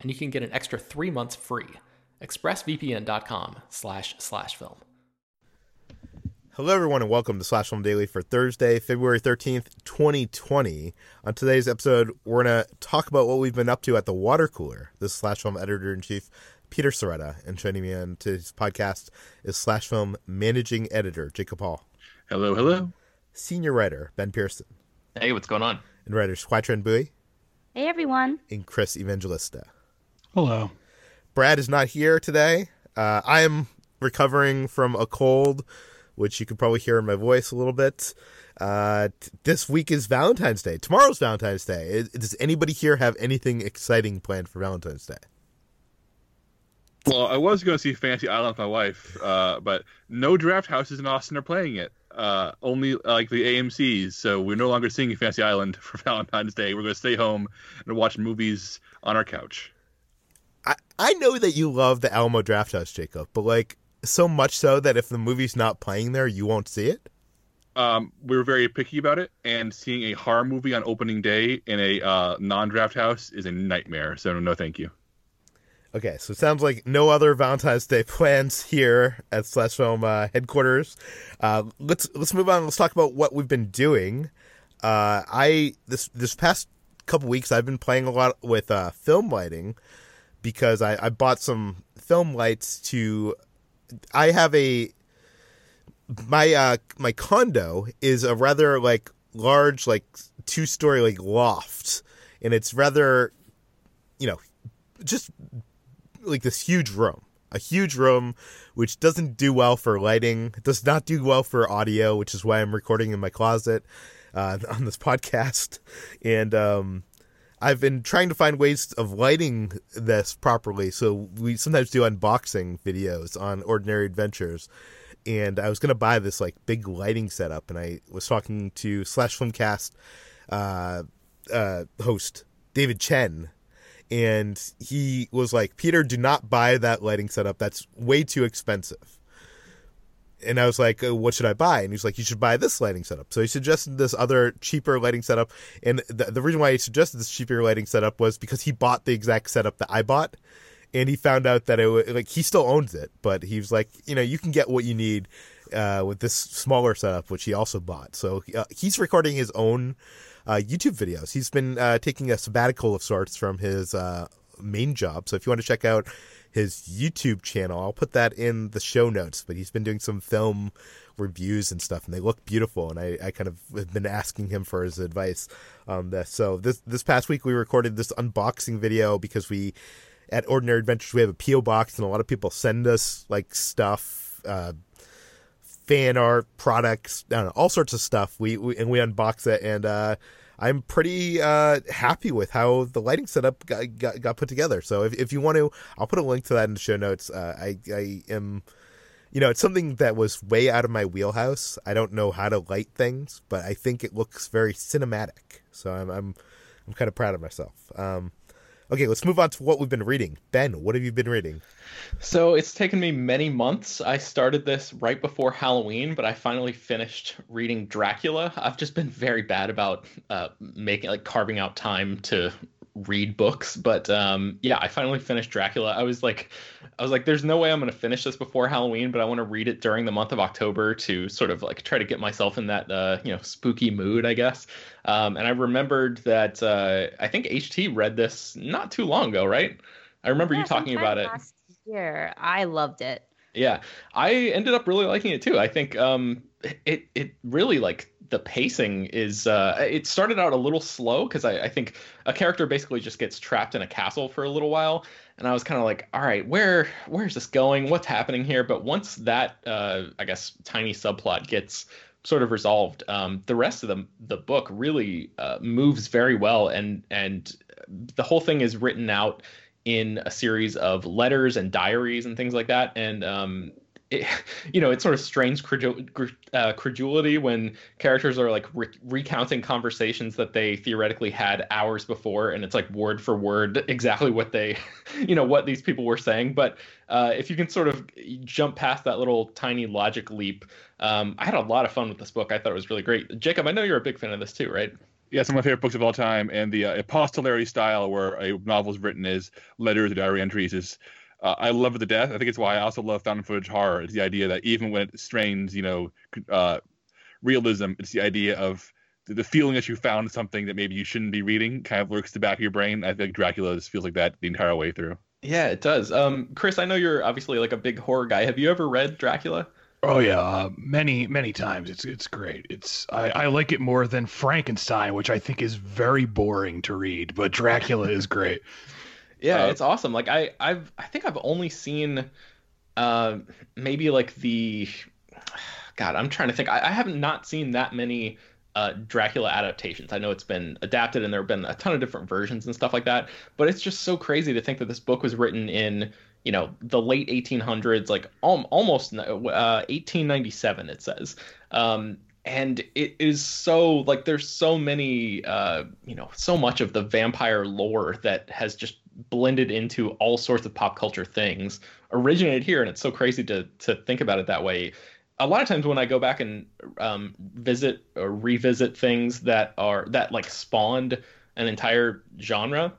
and you can get an extra three months free. ExpressVPN.com slash slash film. Hello, everyone, and welcome to Slash Film Daily for Thursday, February 13th, 2020. On today's episode, we're going to talk about what we've been up to at the water cooler. This is Slash Film Editor in Chief, Peter Sciretta, and joining me on today's podcast is Slash Film Managing Editor, Jacob Hall. Hello, hello. Senior writer, Ben Pearson. Hey, what's going on? And writers, Hoai-Tran Bui. Hey, everyone. And Chris Evangelista. Hello. Brad is not here today. Uh, I am recovering from a cold, which you can probably hear in my voice a little bit. Uh, t- this week is Valentine's Day. Tomorrow's Valentine's Day. Does anybody here have anything exciting planned for Valentine's Day? Well, I was going to see Fantasy Island with my wife, uh, but no draft houses in Austin are playing it. Uh, only like the AMC's. So we're no longer seeing Fantasy Island for Valentine's Day. We're going to stay home and watch movies on our couch. I, I know that you love the Alamo Drafthouse, Jacob, but like so much so that if the movie's not playing there, you won't see it. Um, we were very picky about it, and seeing a horror movie on opening day in a uh, non-draft house is a nightmare. So no, thank you. Okay, so it sounds like no other Valentine's Day plans here at Slash Film uh, headquarters. Uh, let's let's move on. Let's talk about what we've been doing. Uh, I this this past couple weeks I've been playing a lot with uh, film lighting because I, I bought some film lights to. I have a my uh my condo is a rather like large like two story like loft. And it's rather you know just like this huge room. A huge room which doesn't do well for lighting. Does not do well for audio which is why i'm recording in my closet uh, on this podcast. And um I've been trying to find ways of lighting this properly. So we sometimes do unboxing videos on Ordinary Adventures. And I was going to buy this like big lighting setup. And I was talking to Slash Filmcast uh, uh, host David Chen. And he was like, Peter, do not buy that lighting setup. That's way too expensive and I was like, uh, "What should I buy?" And he's like, "You should buy this lighting setup." So he suggested this other cheaper lighting setup, and the, the reason why he suggested this cheaper lighting setup was because he bought the exact setup that I bought, and he found out that it was like he still owns it, but he was like, you know, you can get what you need uh, with this smaller setup, which he also bought. So uh, he's recording his own uh, YouTube videos. He's been uh, taking a sabbatical of sorts from his uh, main job. So if you want to check out his YouTube channel. I'll put that in the show notes. But he's been doing some film reviews and stuff, and they look beautiful. And I, I kind of have been asking him for his advice on this. So this this past week we recorded this unboxing video because we at Ordinary Adventures we have a PO box, and a lot of people send us like stuff. Uh, fan art products, know, all sorts of stuff. We, we and we unbox it, and uh, I'm pretty uh, happy with how the lighting setup got, got, got, put together. So if, if you want to, I'll put a link to that in the show notes. Uh, I, I am, you know, it's something that was way out of my wheelhouse. I don't know how to light things, but I think it looks very cinematic. So I'm, I'm, I'm kind of proud of myself. Um, Okay, let's move on to what we've been reading. Ben, what have you been reading? So it's taken me many months. I started this right before Halloween, but I finally finished reading Dracula. I've just been very bad about uh, making like carving out time to read books, but um, yeah, I finally finished Dracula. I was like, I was like, there's no way I'm gonna finish this before Halloween, but I want to read it during the month of October to sort of like try to get myself in that uh, you know spooky mood, I guess. Um, and I remembered that uh, I think HT read this not too long ago, right? I remember Yeah, you talking about it. Year, I loved it. Yeah, I ended up really liking it too. I think um, it it really like the pacing is. Uh, it started out a little slow because I, I think a character basically just gets trapped in a castle for a little while, and I was kind of like, all right, where where's this going? What's happening here? But once that uh, I guess tiny subplot gets sort of resolved, um, the rest of the the book really uh, moves very well, and and the whole thing is written out in a series of letters and diaries and things like that. And um, it, you know, it sort of strains credu- cre- uh, credulity when characters are like re- recounting conversations that they theoretically had hours before, and it's like word for word exactly what they, you know, what these people were saying. But uh, if you can sort of jump past that little tiny logic leap, um, I had a lot of fun with this book. I thought it was really great. Jacob, I know you're a big fan of this too, right? Yeah, some of my favorite books of all time, and the uh, epistolary style where a novel is written as letters or diary entries is. Uh, I love to death. I think it's why I also love found footage horror. It's the idea that even when it strains, you know, uh, realism, it's the idea of the, the feeling that you found something that maybe you shouldn't be reading kind of lurks the back of your brain. I think Dracula just feels like that the entire way through. Yeah, it does. Um, Chris, I know you're obviously like a big horror guy. Have you ever read Dracula? Oh yeah, uh, many many times. It's it's great. It's I, I like it more than Frankenstein, which I think is very boring to read. But Dracula is great. Yeah, Uh, it's awesome. Like I, I've, I think I've only seen, uh, maybe like the, God, I'm trying to think. I, I haven't not seen that many uh, Dracula adaptations. I know it's been adapted and there have been a ton of different versions and stuff like that. But it's just so crazy to think that this book was written in, you know, the late 1800s, like al- almost uh, 1897. It says. Um, and it is so like there's so many uh you know so much of the vampire lore that has just blended into all sorts of pop culture things originated here and it's so crazy to to think about it that way a lot of times when i go back and um, visit or revisit things that are that like spawned an entire genre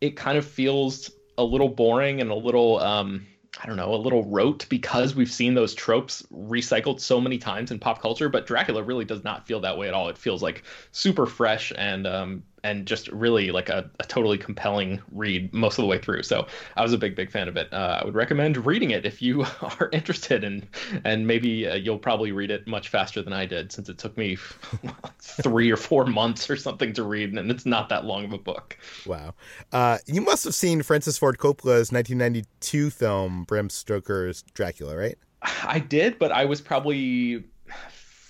it kind of feels a little boring and a little um I don't know, a little rote because we've seen those tropes recycled so many times in pop culture, but Dracula really does not feel that way at all. It feels like super fresh and um and just really like a, a totally compelling read most of the way through. So I was a big, big fan of it. Uh, I would recommend reading it if you are interested, and and maybe uh, you'll probably read it much faster than I did, since it took me three or four months or something to read, and it's not that long of a book. Wow. Uh, you must have seen Francis Ford Coppola's 1992 film Bram Stoker's Dracula, right? I did, but I was probably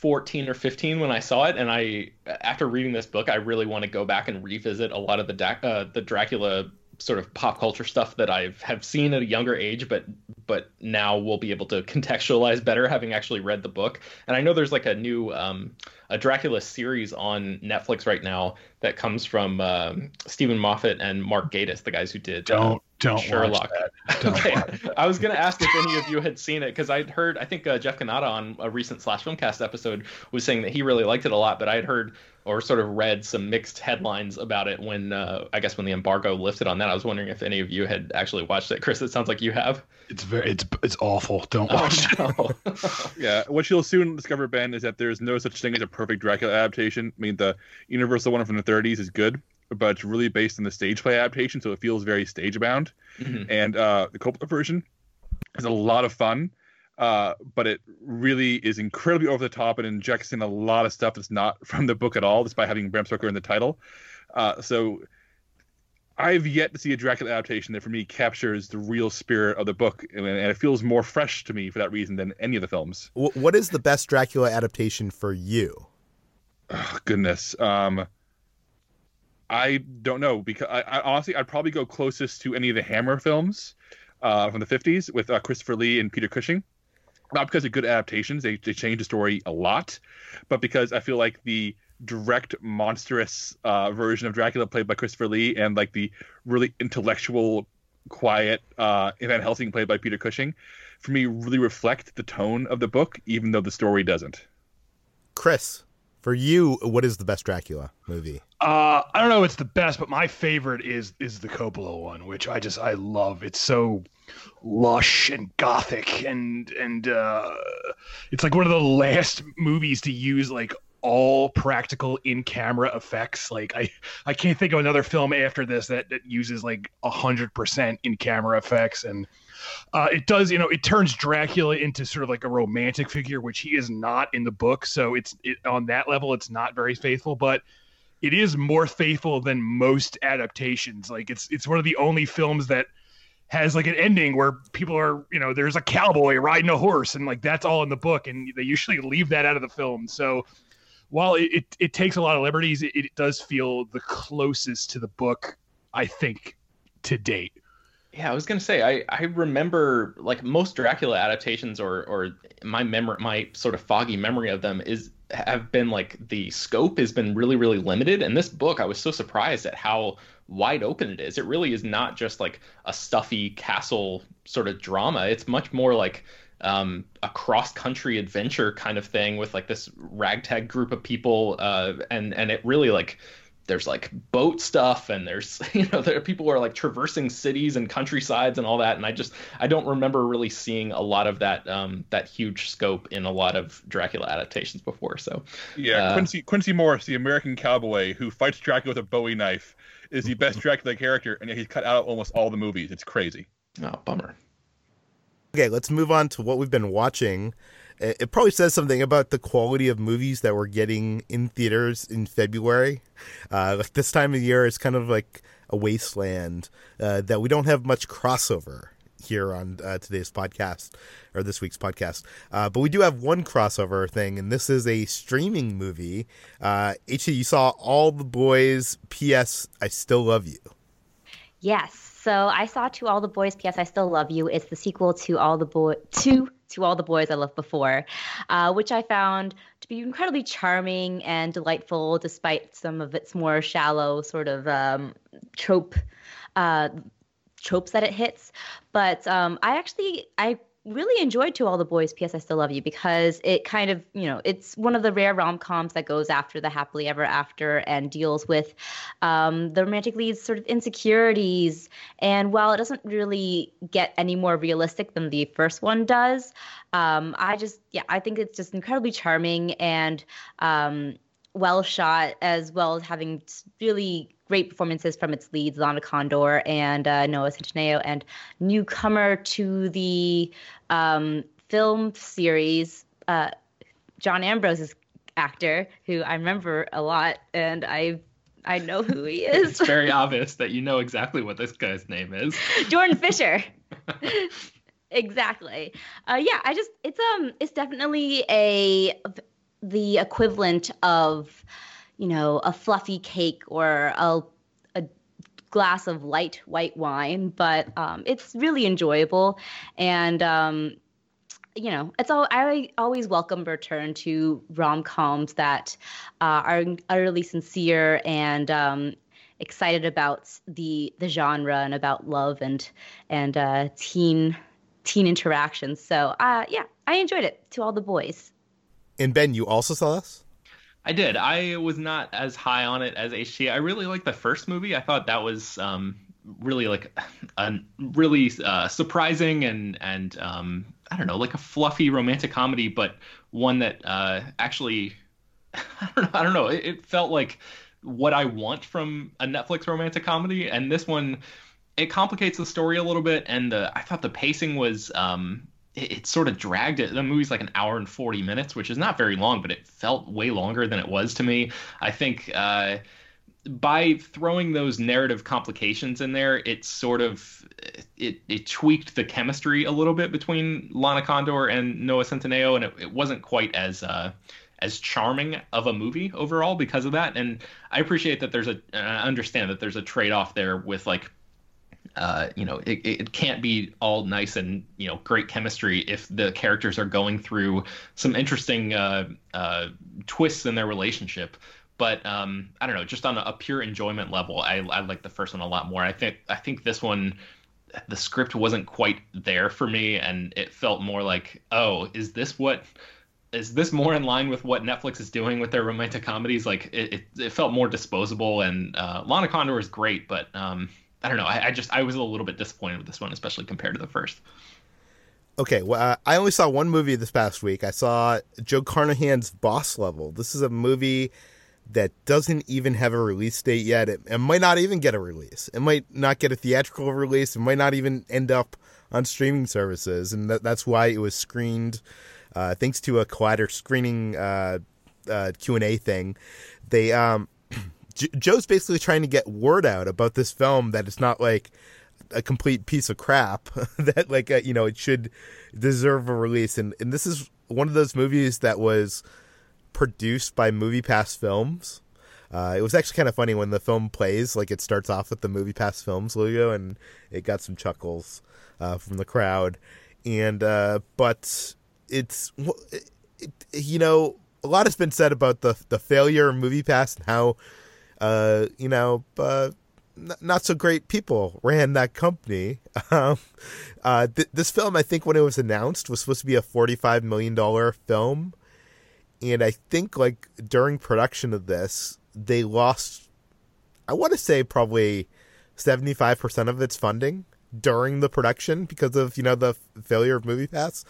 14 or 15 when I saw it, and I, after reading this book, I really want to go back and revisit a lot of the da- uh, the Dracula sort of pop culture stuff that I have seen at a younger age, but but now we'll be able to contextualize better having actually read the book. And I know there's like a new um, a Dracula series on Netflix right now that comes from um Steven Moffat and Mark Gatiss, the guys who did uh, Don't don't Sherlock. Don't okay, I was gonna ask if any of you had seen it because I'd heard. I think uh, Jeff Cannata on a recent Slash Filmcast episode was saying that he really liked it a lot, but I had heard or sort of read some mixed headlines about it when uh, I guess when the embargo lifted on that. I was wondering if any of you had actually watched it. Chris, it sounds like you have. It's very it's it's awful. Don't watch it. Oh no. Yeah, what you'll soon discover, Ben, is that there's no such thing as a perfect Dracula adaptation. I mean, the Universal one from the 30s is good, but it's really based on the stage play adaptation, so it feels very stage bound. Mhm. And uh, the Coppola version is a lot of fun, uh, but it really is incredibly over the top and injects in a lot of stuff that's not from the book at all, despite having Bram Stoker in the title. Uh, so I've yet to see a Dracula adaptation that for me captures the real spirit of the book, and and it feels more fresh to me for that reason than any of the films. What is the best Dracula adaptation for you? Oh, goodness. Um, I don't know because I, I honestly I'd probably go closest to any of the Hammer films uh, from the '50s with uh, Christopher Lee and Peter Cushing. Not because of good adaptations; they they change the story a lot, but because I feel like the direct monstrous uh, version of Dracula played by Christopher Lee and like the really intellectual, quiet uh, Van Helsing played by Peter Cushing, for me really reflect the tone of the book, even though the story doesn't. Chris, for you, what is the best Dracula movie? Uh, I don't know. It's the best, but my favorite is is the Coppola one, which I just I love. It's so lush and gothic, and and uh, it's like one of the last movies to use like all practical in camera effects. Like I I can't think of another film after this that that uses like a hundred percent in camera effects and. Uh, it does, you know, it turns Dracula into sort of like a romantic figure, which he is not in the book. So it's it, on that level, it's not very faithful, but it is more faithful than most adaptations. Like it's it's one of the only films that has like an ending where people are, you know, there's a cowboy riding a horse, and like that's all in the book, and they usually leave that out of the film. So while it, it, it takes a lot of liberties, it, it does feel the closest to the book, I think, to date. Yeah, I was gonna say I, I remember like most Dracula adaptations or or my memory my sort of foggy memory of them is have been like the scope has been really really limited and this book I was so surprised at how wide open it is. It really is not just like a stuffy castle sort of drama. It's much more like um, a cross country adventure kind of thing with like this ragtag group of people uh, and and it really like there's like boat stuff and there's you know there are people who are like traversing cities and countrysides and all that and i just i don't remember really seeing a lot of that um that huge scope in a lot of dracula adaptations before so yeah uh, quincey quincey morris the american cowboy who fights dracula with a bowie knife is the best dracula character and he's cut out almost all the movies. It's crazy. Oh bummer okay let's move on to what we've been watching it probably says something about the quality of movies that we're getting in theaters in February. Uh, like this time of year, it's kind of like a wasteland uh, that we don't have much crossover here on uh, today's podcast or this week's podcast. Uh, but we do have one crossover thing, and this is a streaming movie. Uh, HT, you saw All the Boys. P.S. I Still Love You. Yes. So I saw To All the Boys. P.S. I Still Love You. It's the sequel to All the Boy to to all the boys I loved before, uh, which I found to be incredibly charming and delightful, despite some of its more shallow sort of um, trope uh, tropes that it hits. But um, I actually I really enjoyed To All the Boys, P.S. I Still Love You because it kind of, you know, it's one of the rare rom coms that goes after the happily ever after and deals with um, the romantic lead's sort of insecurities. And while it doesn't really get any more realistic than the first one does, um, I just, yeah, I think it's just incredibly charming and um, well shot, as well as having really great performances from its leads, Lana Condor and uh, Noah Centineo, and newcomer to the um, film series, uh, John Ambrose's actor, who I remember a lot, and I I know who he is. it's very obvious that you know exactly what this guy's name is. Jordan Fisher. exactly. Uh, yeah, I just it's um it's definitely a the equivalent of you know, a fluffy cake or a, a glass of light white wine, but um, it's really enjoyable. And, um, you know, it's all I always welcome return to rom coms that uh, are utterly sincere and um, excited about the the genre and about love and and uh, teen teen interactions. So uh, yeah, I enjoyed it. To all the boys. And Ben, you also saw this. I did. I was not as high on it as HT. I really liked the first movie. I thought that was um, really like a really uh, surprising and and um, I don't know, like a fluffy romantic comedy, but one that uh, actually I don't know. I don't know. It, it, felt like what I want from a Netflix romantic comedy, and this one it complicates the story a little bit, and the, I thought the pacing was um, it, it, sort of dragged it. The movie's like an hour and 40 minutes, which is not very long, but it felt way longer than it was to me. I think uh, by throwing those narrative complications in there, it sort of it, it tweaked the chemistry a little bit between Lana Condor and Noah Centineo, and it, it wasn't quite as uh, as charming of a movie overall because of that. And I appreciate that there's a I understand that there's a trade off there with like uh, you know, it, it can't be all nice and you know great chemistry if the characters are going through some interesting uh, uh, twists in their relationship. but um, I don't know. Just on a, a pure enjoyment level, I, I like the first one a lot more. I think I think this one, the script wasn't quite there for me, and it felt more like, oh, is this what? Is this more in line with what Netflix is doing with their romantic comedies? Like it, it, it felt more disposable, and uh, Lana Condor is great, but um, I don't know. I, I just I was a little bit disappointed with this one, especially compared to the first. Okay, well, uh, I only saw one movie this past week. I saw Joe Carnahan's Boss Level. This is a movie that doesn't even have a release date yet. It, it, might not even get a release. It might not get a theatrical release. It might not even end up on streaming services, and that, that's why it was screened. Uh, thanks to a Collider screening uh, uh, Q and A thing, they um, Joe's basically trying to get word out about this film that it's not like a complete piece of crap that like uh, you know it should deserve a release. And and this is one of those movies that was produced by MoviePass films. Uh, it was actually kind of funny when the film plays like it starts off with the MoviePass films logo and it got some chuckles uh, from the crowd. And uh, but it's it, it, you know a lot has been said about the the failure of MoviePass and how uh, you know uh, not so great people ran that company. Um, uh, th- this film, I think, when it was announced, was supposed to be a forty-five million dollar film, and I think like during production of this, they lost. I want to say probably seventy-five percent of its funding during the production because of you know the failure of MoviePass.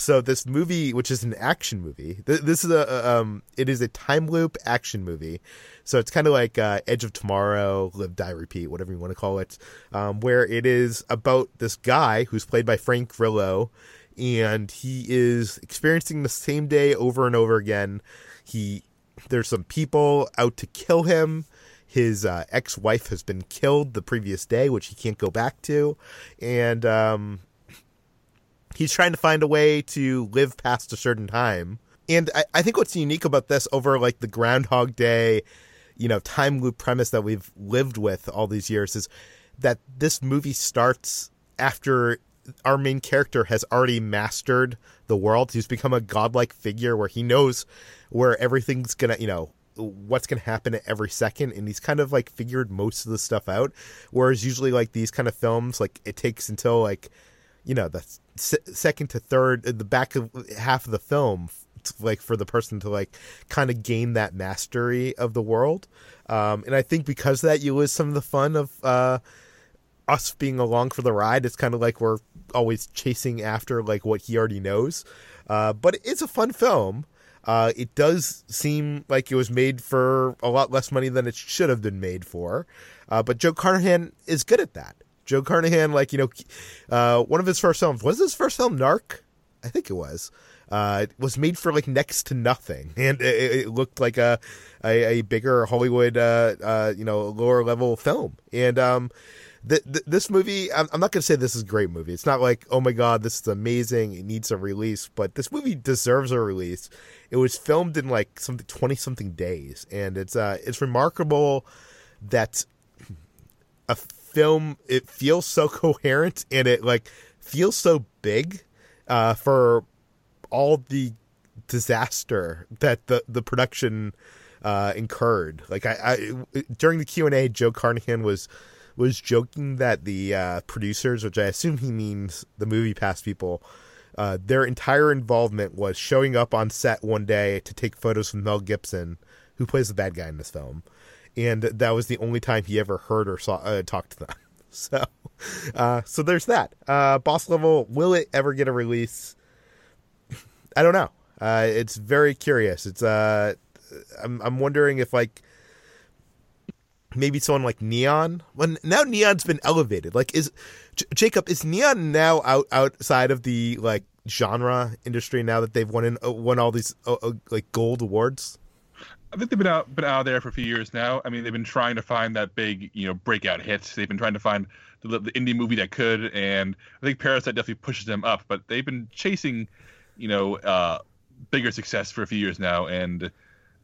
So this movie, which is an action movie, th- this is a um, it is a time loop action movie. So it's kind of like uh, Edge of Tomorrow, Live Die Repeat, whatever you want to call it, um, where it is about this guy who's played by Frank Grillo, and he is experiencing the same day over and over again. He there's some people out to kill him. His uh, ex-wife has been killed the previous day, which he can't go back to, and um, he's trying to find a way to live past a certain time. And I, I think what's unique about this over like the Groundhog Day, you know, time loop premise that we've lived with all these years is that this movie starts after our main character has already mastered the world. He's become a godlike figure where he knows where everything's gonna, you know, what's going to happen at every second and he's kind of like figured most of the stuff out whereas usually like these kind of films like it takes until like you know the second to third the back of half of the film like for the person to like kind of gain that mastery of the world. Um, and i think because of that you lose some of the fun of uh, us being along for the ride. It's kind of like we're always chasing after like what he already knows. Uh, but it's a fun film. Uh, it does seem like it was made for a lot less money than it should have been made for. Uh, but joe carnahan is good at that Joe Carnahan, like you know, uh, one of his first films was his first film, Narc. I think it was. Uh, it was made for like next to nothing, and it, it looked like a a, a bigger Hollywood, uh, uh, you know, lower level film. And um, th- th- this movie, I'm, not going to say this is a great movie. It's not like, oh my god, this is amazing. It needs a release, but this movie deserves a release. It was filmed in like something twenty something days, and it's uh, it's remarkable that a film it feels so coherent and it like feels so big uh, for all the disaster that the the production uh, incurred. Like I, I during the Q and A, Joe Carnahan was was joking that the uh, producers, which I assume he means the MoviePass people, uh, their entire involvement was showing up on set one day to take photos with Mel Gibson, who plays the bad guy in this film and that was the only time he ever heard or saw uh, talked to them. So, uh, so there's that. Uh, boss level, will it ever get a release? I don't know. Uh, it's very curious. It's uh, I'm I'm wondering if like maybe someone like Neon. When now Neon's been elevated. Like is J- Jacob is Neon now out outside of the like genre industry now that they've won in, uh, won all these uh, uh, like gold awards? I think they've been out been out there for a few years now. I mean, they've been trying to find that big, you know, breakout hit. They've been trying to find the, the indie movie that could, and I think Parasite definitely pushes them up. But they've been chasing, you know, uh, bigger success for a few years now, and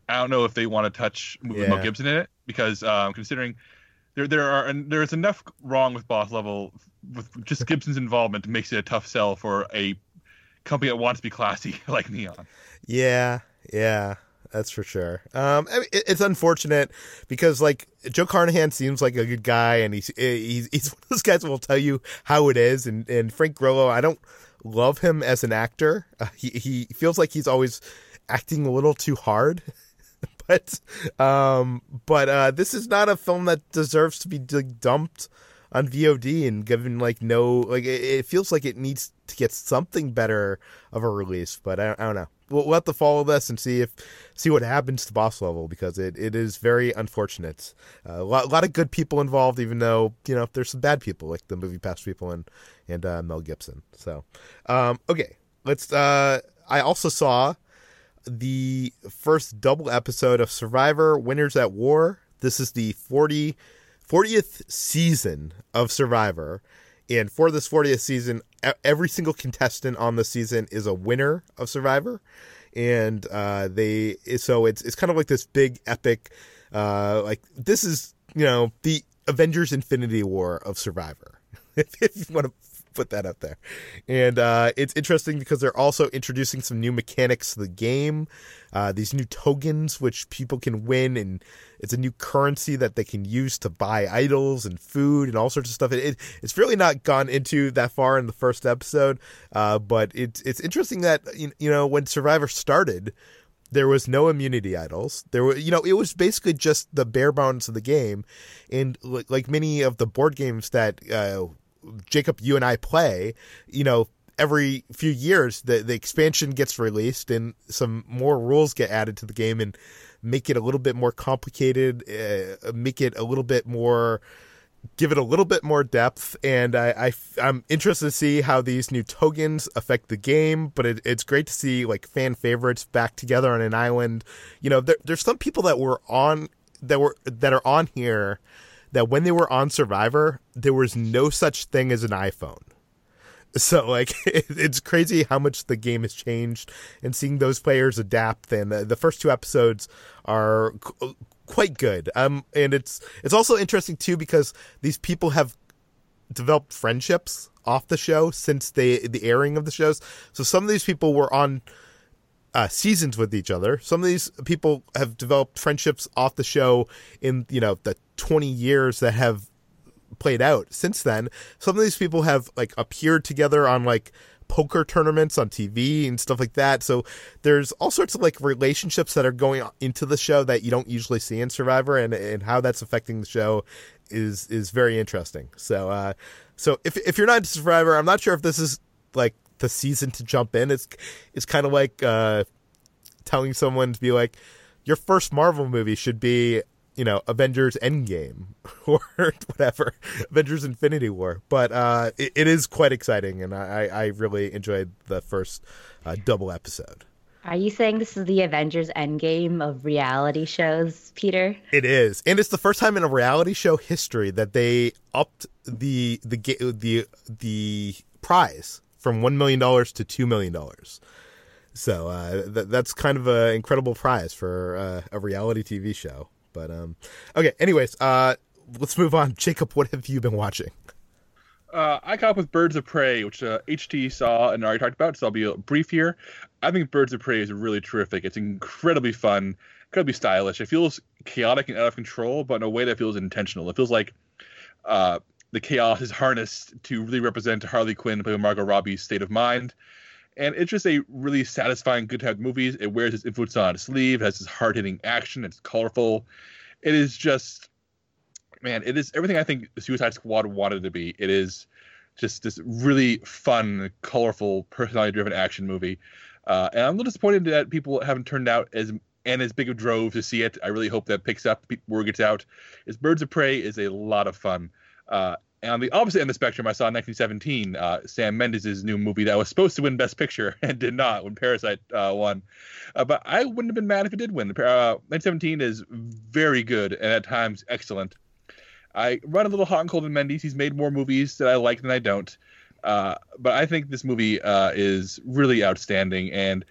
I don't know if they want to touch movie yeah. Mel Gibson in it because um, considering there there are and there's enough wrong with Boss Level with just Gibson's involvement makes it a tough sell for a company that wants to be classy like Neon. Yeah, yeah. That's for sure. Um, it's unfortunate because like Joe Carnahan seems like a good guy, and he's he's he's one of those guys who will tell you how it is. And and Frank Grillo, I don't love him as an actor. Uh, he he feels like he's always acting a little too hard. but um, but uh, this is not a film that deserves to be dumped on VOD and given like no like it, it, feels like it needs to get something better of a release. But I, I don't know. We'll, have to follow this and see if see what happens to Boss Level because it, it is very unfortunate. Uh, a, lot, a lot of good people involved, even though you know there's some bad people like the MoviePass people and and uh, Mel Gibson. So um, okay, let's. Uh, I also saw the first double episode of Survivor Winners at War. This is the 40 40th season of Survivor. And for this 40th season, every single contestant on the season is a winner of Survivor. And uh, they, so it's, it's kind of like this big epic, uh, like this is, you know, the Avengers Infinity War of Survivor. if you want to put that up there. And uh, it's interesting because they're also introducing some new mechanics to the game. Uh, these new tokens, which people can win, and it's a new currency that they can use to buy idols and food and all sorts of stuff. It, it, it's really not gone into that far in the first episode, uh, but it's it's interesting that you you know when Survivor started there was no immunity idols. There were, you know, it was basically just the bare bones of the game, and like many of the board games that uh, Jacob, you and I play, you know, every few years the the expansion gets released and some more rules get added to the game and make it a little bit more complicated, uh, make it a little bit more give it a little bit more depth. And I, I am interested to see how these new tokens affect the game but it, it's great to see like fan favorites back together on an island. You know there, there's some people that were on that were that are on here that when they were on Survivor, there was no such thing as an iPhone. So like it's crazy how much the game has changed and seeing those players adapt. And the, first two episodes are quite good. Um, and it's it's also interesting too because these people have developed friendships off the show since they the airing of the shows. So some of these people were on uh, seasons with each other. Some of these people have developed friendships off the show in you know the 20 years that have played out since then. Some of these people have like appeared together on like poker tournaments on TV and stuff like that. So there's all sorts of like relationships that are going into the show that you don't usually see in Survivor and and how that's affecting the show is is very interesting. So uh so if if you're not into Survivor, I'm not sure if this is like the season to jump in. It's it's kind of like uh, telling someone to be like, your first Marvel movie should be you know Avengers Endgame or whatever Avengers Infinity War. But uh, it, it is quite exciting, and I, I really enjoyed the first uh, double episode. Are you saying this is the Avengers Endgame of reality shows, Peter? It is, and it's the first time in a reality show history that they upped the the the the prize from $1 million to $2 million. So uh, th- that's kind of an incredible prize for uh, a reality TV show. But um, okay, anyways, uh, let's move on. Jacob, what have you been watching? Uh, I caught up with Birds of Prey, which uh, HT saw and already talked about, so I'll be brief here. I think Birds of Prey is really terrific. It's incredibly fun, incredibly stylish. It feels chaotic and out of control, but in a way that feels intentional. It feels like uh, the chaos is harnessed to really represent Harley Quinn, played by Margot Robbie's state of mind. And it's just a really satisfying, good time movie. It wears its influence on its sleeve, it has this hard hitting action, it's colorful. It is just, man, it is everything I think Suicide Squad wanted to be. It is just this really fun, colorful, personality driven action movie. Uh, and I'm a little disappointed that people haven't turned out as and as big a drove to see it. I really hope that picks up, word gets out. Is Birds of Prey is a lot of fun. Uh, and on the opposite end of the spectrum, I saw in 1917, uh, Sam Mendes' new movie that was supposed to win Best Picture and did not when Parasite uh, won. Uh, but I wouldn't have been mad if it did win. 1917 uh, is very good and at times excellent. I run a little hot and cold in Mendes. He's made more movies that I like than I don't. Uh, but I think this movie uh, is really outstanding. And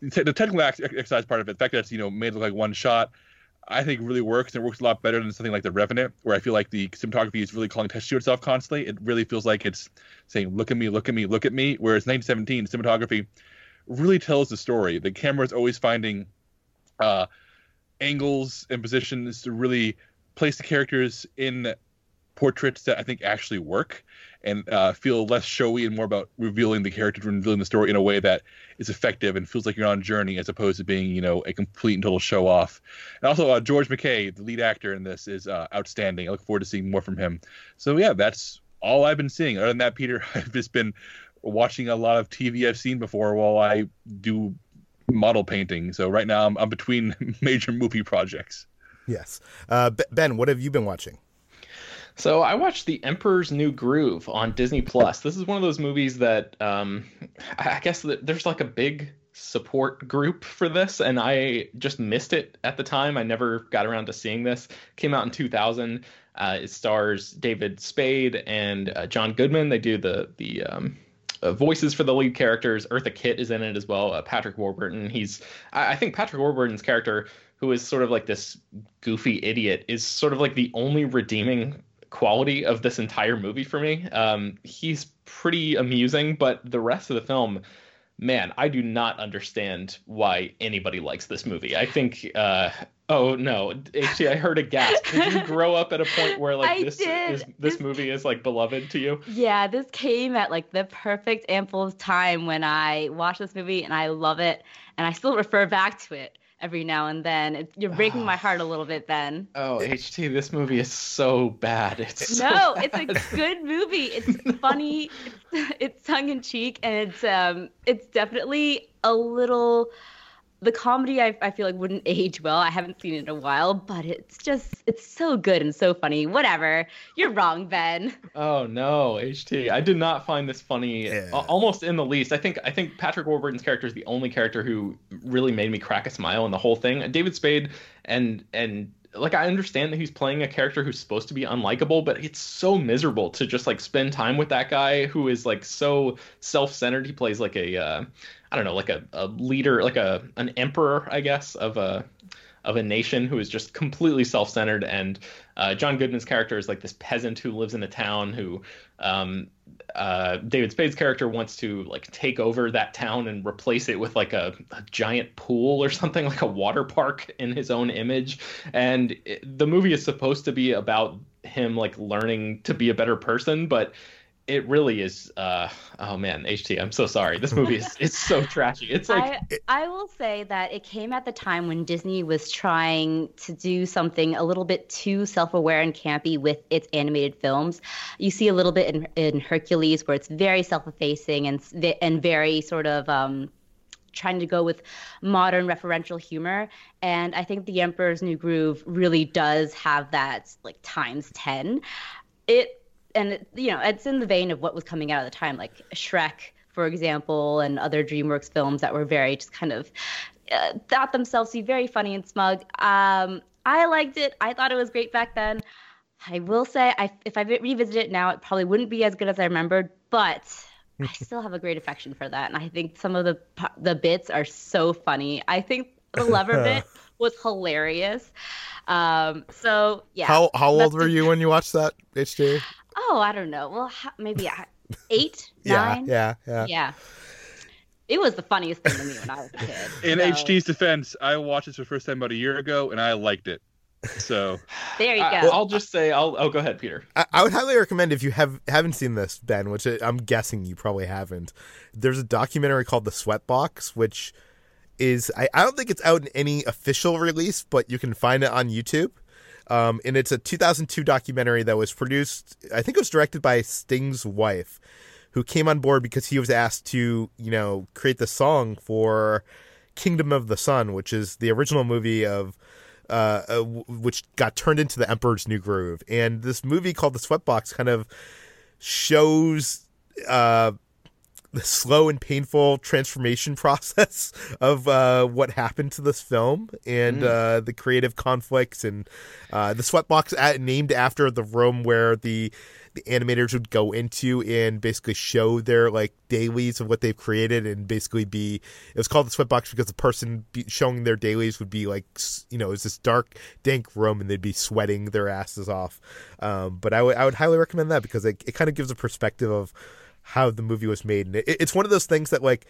the technical exercise part of it, the fact that it's you know made look like one shot, I think really works. And it works a lot better than something like The Revenant, where I feel like the cinematography is really calling attention to itself constantly. It really feels like it's saying, "Look at me, look at me, look at me." Whereas 1917 cinematography really tells the story. The camera is always finding uh, angles and positions to really place the characters in portraits that I think actually work and uh, feel less showy and more about revealing the character revealing the story in a way that is effective and feels like you're on a journey as opposed to being, you know, a complete and total show off. And also, uh, George MacKay, the lead actor in this, is uh, outstanding. I look forward to seeing more from him. So, yeah, that's all I've been seeing. Other than that, Peter, I've just been watching a lot of TV I've seen before while I do model painting. So, right now, I'm, I'm between major movie projects. Yes. Uh, ben, what have you been watching? So I watched The Emperor's New Groove on Disney Plus. This is one of those movies that um, I guess that there's like a big support group for this, and I just missed it at the time. I never got around to seeing this. Came out in 2000. Uh, it stars David Spade and uh, John Goodman. They do the the um, uh, voices for the lead characters. Eartha Kitt is in it as well. Uh, Patrick Warburton. He's I, I think Patrick Warburton's character, who is sort of like this goofy idiot, is sort of like the only redeeming quality of this entire movie for me. Um, he's pretty amusing, but the rest of the film, man, I do not understand why anybody likes this movie. I think. Uh, oh no, actually, I heard a gasp. Did you grow up at a point where like I this did. is this, This- movie is like beloved to you? Yeah, this came at like the perfect ample time when I watched this movie and I love it and I still refer back to it every now and then. It, you're breaking my heart a little bit, Ben. Oh, HT, this movie is so bad. It's so No, bad. it's a good movie. It's funny. It's, it's tongue in cheek, and it's um, it's definitely a little. The comedy I, I feel like wouldn't age well. I haven't seen it in a while, but it's just it's so good and so funny. Whatever. You're wrong, Ben. Oh no, HT. I did not find this funny Yeah. a- almost in the least. I think I think Patrick Warburton's character is the only character who really made me crack a smile in the whole thing. David Spade and and like I understand that he's playing a character who's supposed to be unlikable, but it's so miserable to just like spend time with that guy who is like so self-centered. He plays like a uh, I don't know, like a, a leader, like a an emperor, I guess, of a of a nation who is just completely self-centered. And uh, john goodman's character is like this peasant who lives in a town who um, uh, david spade's character wants to like take over that town and replace it with like a, a giant pool or something like a water park in his own image. And it, the movie is supposed to be about him like learning to be a better person but it really is uh oh man ht i'm so sorry this movie is it's so trashy it's like I, I will say that it came at the time when Disney was trying to do something a little bit too self-aware and campy with its animated films. You see a little bit in, in Hercules where it's very self-effacing and and very sort of um, trying to go with modern referential humor. And I think The Emperor's New Groove really does have that like times ten. It and it, you know it's in the vein of what was coming out at the time, like Shrek, for example, and other DreamWorks films that were very just kind of uh, thought themselves to be very funny and smug. Um, I liked it. I thought it was great back then. I will say, I, if I revisit it now, it probably wouldn't be as good as I remembered, but I still have a great affection for that. And I think some of the the bits are so funny. I think the lover bit was hilarious. Um, so yeah. How how old were you when you watched that, HJ? Oh, I don't know. Well, ho- maybe eight, nine. yeah, yeah. Yeah. It was the funniest thing to me when I was a kid. In So, HT's defense, I watched this for the first time about a year ago, and I liked it. So There you I, go. i'll just say i'll oh go ahead peter I, I would highly recommend if you have haven't seen this, Ben, which I- I'm guessing you probably haven't. There's a documentary called The Sweatbox, which is I, I don't think it's out in any official release, but you can find it on YouTube. Um, and it's a 2002 documentary that was produced. I think it was directed by Sting's wife, who came on board because he was asked to, you know, create the song for Kingdom of the Sun, which is the original movie of uh, uh, which got turned into the Emperor's New Groove. And this movie called The Sweatbox kind of shows uh, the slow and painful transformation process of uh, what happened to this film and uh, the creative conflicts and uh, the Sweatbox at, named after the room where the the animators would go into and basically show their like dailies of what they've created and basically be it was called the sweatbox because the person showing their dailies would be like you know it's this dark dank room and they'd be sweating their asses off. Um, but I would I would highly recommend that because it, it kind of gives a perspective of how the movie was made and it, it's one of those things that like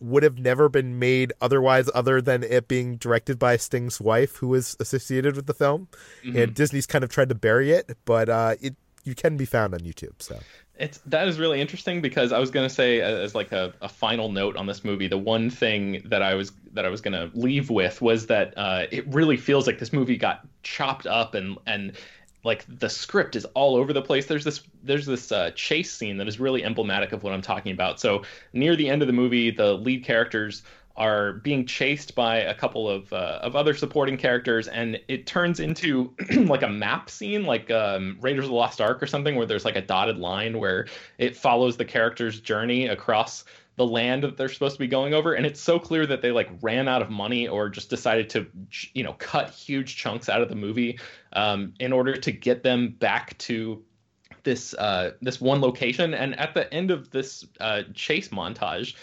would have never been made otherwise, other than it being directed by Sting's wife, who was associated with the film. Mm-hmm. And Disney's kind of tried to bury it, but uh, it you can be found on YouTube. So It's that is really interesting because I was gonna say uh, as like a, a final note on this movie, the one thing that I was that I was gonna leave with was that uh, it really feels like this movie got chopped up and and like the script is all over the place. There's this there's this uh, chase scene that is really emblematic of what I'm talking about. So near the end of the movie, the lead characters are being chased by a couple of uh, of other supporting characters, and it turns into like a map scene, like um, Raiders of the Lost Ark or something, where there's like a dotted line where it follows the character's journey across the land that they're supposed to be going over. And it's so clear that they like ran out of money or just decided to you know cut huge chunks out of the movie um, in order to get them back to this uh, this one location. And at the end of this uh, chase montage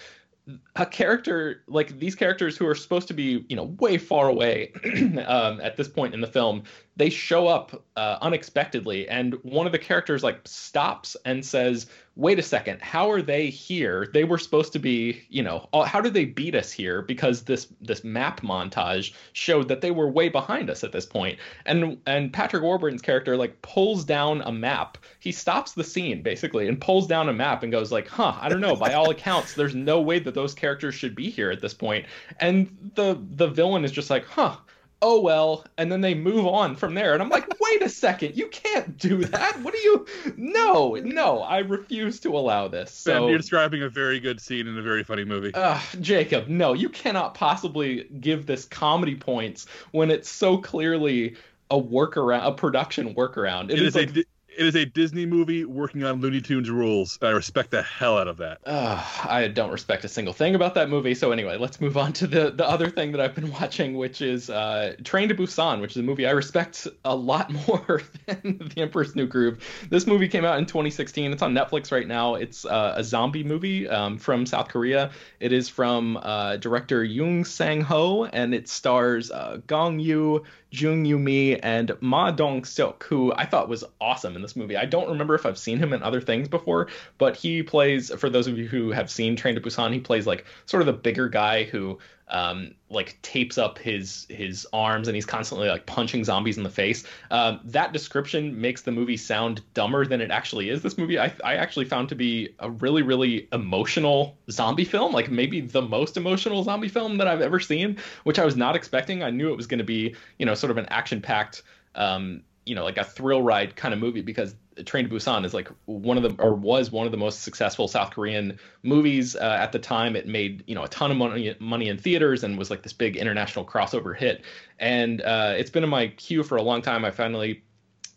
a character like these characters who are supposed to be you know way far away um, at this point in the film they show up uh, unexpectedly and one of the characters like stops and says wait a second how are they here? They were supposed to be you know how did they beat us here? Because this this map montage showed that they were way behind us at this point. And and patrick warburton's character like pulls down a map. He stops the scene basically and pulls down a map and goes like huh i don't know. By all accounts there's no way that those characters should be here at this point. And the the villain is just like huh oh well. And then they move on from there. And i'm like wait a second you can't do that. What do you no no i refuse to allow this. Ben, so you're describing a very good scene in a very funny movie. uh, jacob no you cannot possibly give this comedy points when it's so clearly a workaround a production workaround. It is a like, Di- it is a Disney movie working on Looney Tunes rules. I respect the hell out of that. Uh, I don't respect a single thing about that movie. So anyway, let's move on to the the other thing that I've been watching, which is uh, Train to Busan, which is a movie I respect a lot more than The Emperor's New Groove. This movie came out in 2016. It's on Netflix right now. It's uh, a zombie movie um, from South Korea. It is from uh, director Yoon Sang Ho, and it stars uh, Gong Yoo, Jung Yoo Mi, and Ma Dong Seok, who I thought was awesome in this movie. I don't remember if I've seen him in other things before, but he plays, for those of you who have seen Train to Busan, he plays like sort of the bigger guy who um, like tapes up his his arms and he's constantly like punching zombies in the face. Um, that description makes the movie sound dumber than it actually is. This movie I, I actually found to be a really really emotional zombie film, like maybe the most emotional zombie film that I've ever seen, which I was not expecting. I knew it was going to be you know sort of an action packed um, you know like a thrill ride kind of movie because Train to Busan is like one of the or was one of the most successful South Korean movies uh, at the time. It made you know a ton of money money in theaters and was like this big international crossover hit. And uh, it's been in my queue for a long time. I finally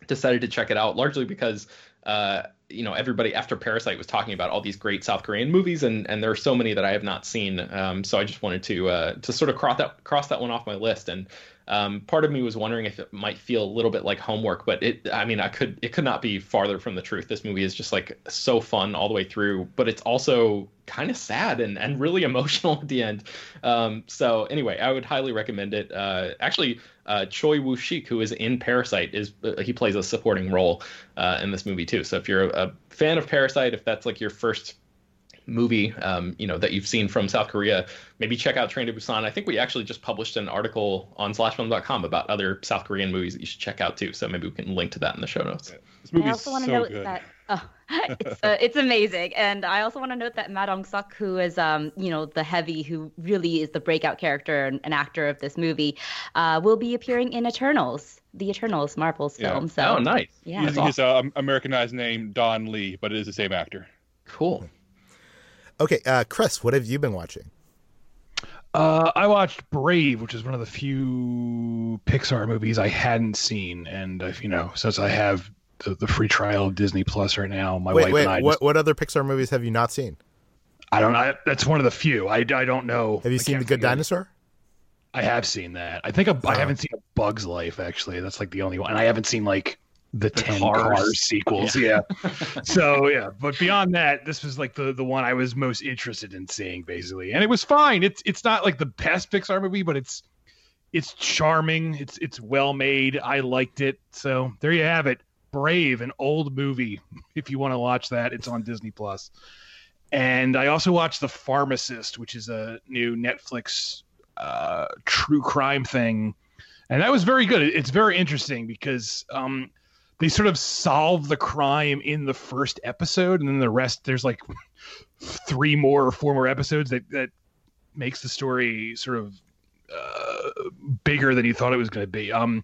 decided to check it out, largely because. Uh, you know, everybody after Parasite was talking about all these great South Korean movies, and and there are so many that I have not seen. Um, so I just wanted to uh, to sort of cross that cross that one off my list. And um, part of me was wondering if it might feel a little bit like homework, but it, I mean, I could, it could not be farther from the truth. This movie is just like so fun all the way through, but it's also kind of sad and, and really emotional at the end. Um, so anyway, I would highly recommend it. Uh, actually, uh, Choi Woo Shik, who is in Parasite, is uh, he plays a supporting role uh, in this movie too. So if you're a, a fan of Parasite, if that's like your first movie um, you know that you've seen from South Korea, maybe check out Train to Busan. I think we actually just published an article on slashfilm.com about other South Korean movies that you should check out too. So maybe we can link to that in the show notes. This movie I also want to so note good. that oh, it's uh, it's amazing, and I also want to note that Ma Dong Seok, who is um you know the heavy, who really is the breakout character and an actor of this movie, uh, will be appearing in Eternals, the Eternals Marvel's Yeah. film. So oh, nice. yeah, Using his uh, Americanized name Don Lee, but it is the same actor. Cool. Okay, uh, Chris, what have you been watching? Uh, I watched Brave, which is one of the few Pixar movies I hadn't seen, and uh, you know, since I have the, the free trial of Disney Plus right now, my wait, wife wait, and I. what Just, what other Pixar movies have you not seen? I don't know. That's one of the few. I, I don't know. Have you I seen The Good Dinosaur? I have seen that. I think a, I Oh. haven't seen a Bug's Life actually. That's like the only one. And I haven't seen like the ten Cars. Cars, sequels. Yeah. so yeah, but beyond that, this was like the the one I was most interested in seeing basically, and it was fine. It's it's not like the best Pixar movie, but it's it's charming. It's it's well made. I liked it. So there you have it. Brave, an old movie. If you want to watch that, it's on Disney Plus. and I also watched The Pharmacist, which is a new Netflix uh, true crime thing, and that was very good. It's very interesting because um, they sort of solve the crime in the first episode, and then the rest there's like three more or four more episodes that that makes the story sort of uh, bigger than you thought it was going to be. Um,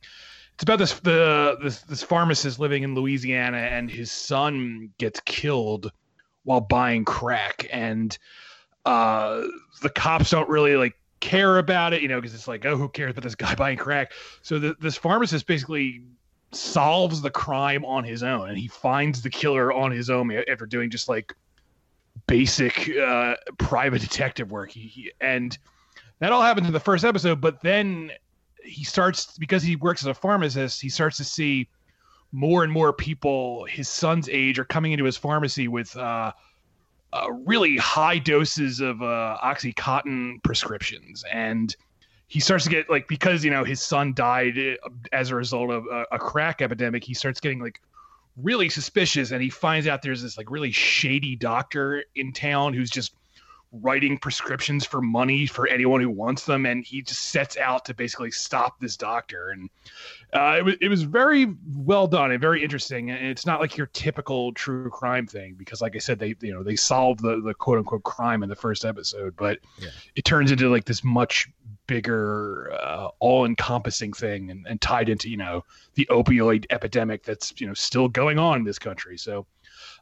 it's about this the this this pharmacist living in Louisiana, and his son gets killed while buying crack, and uh, the cops don't really like care about it, you know, because it's like, oh, who cares about this guy buying crack? So the, this pharmacist basically solves the crime on his own, and he finds the killer on his own after doing just like basic uh, private detective work. He, he, and that all happens in the first episode, but then he starts because he works as a pharmacist. He starts to see more and more people his son's age are coming into his pharmacy with uh, uh, really high doses of uh, oxycontin prescriptions and he starts to get like because you know his son died uh, as a result of a, a crack epidemic he starts getting like really suspicious and he finds out there's this like really shady doctor in town who's just writing prescriptions for money for anyone who wants them and he just sets out to basically stop this doctor and uh, it, was, it was very well done and very interesting and it's not like your typical true crime thing because like i said they you know they solved the, the quote unquote crime in the first episode but yeah. it turns into like this much bigger uh, all-encompassing thing and, and tied into you know the opioid epidemic that's you know still going on in this country so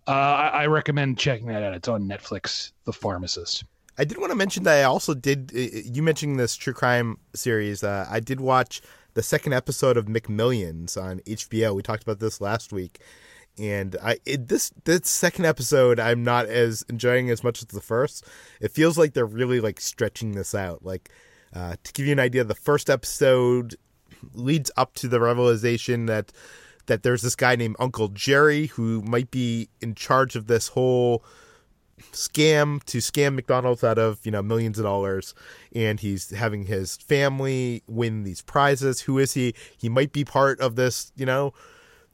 uh, I, I, recommend checking that out. It's on Netflix, The Pharmacist. I did want to mention that I also did. You mentioned this true crime series. Uh, I did watch the second episode of McMillions on HBO. We talked about this last week, and I it, this this second episode I'm not as enjoying as much as the first. It feels like they're really like stretching this out. Like uh, to give you an idea, the first episode leads up to the realization that that there's this guy named Uncle Jerry who might be in charge of this whole scam to scam McDonald's out of, you know, millions of dollars and he's having his family win these prizes. Who is he? He might be part of this, you know,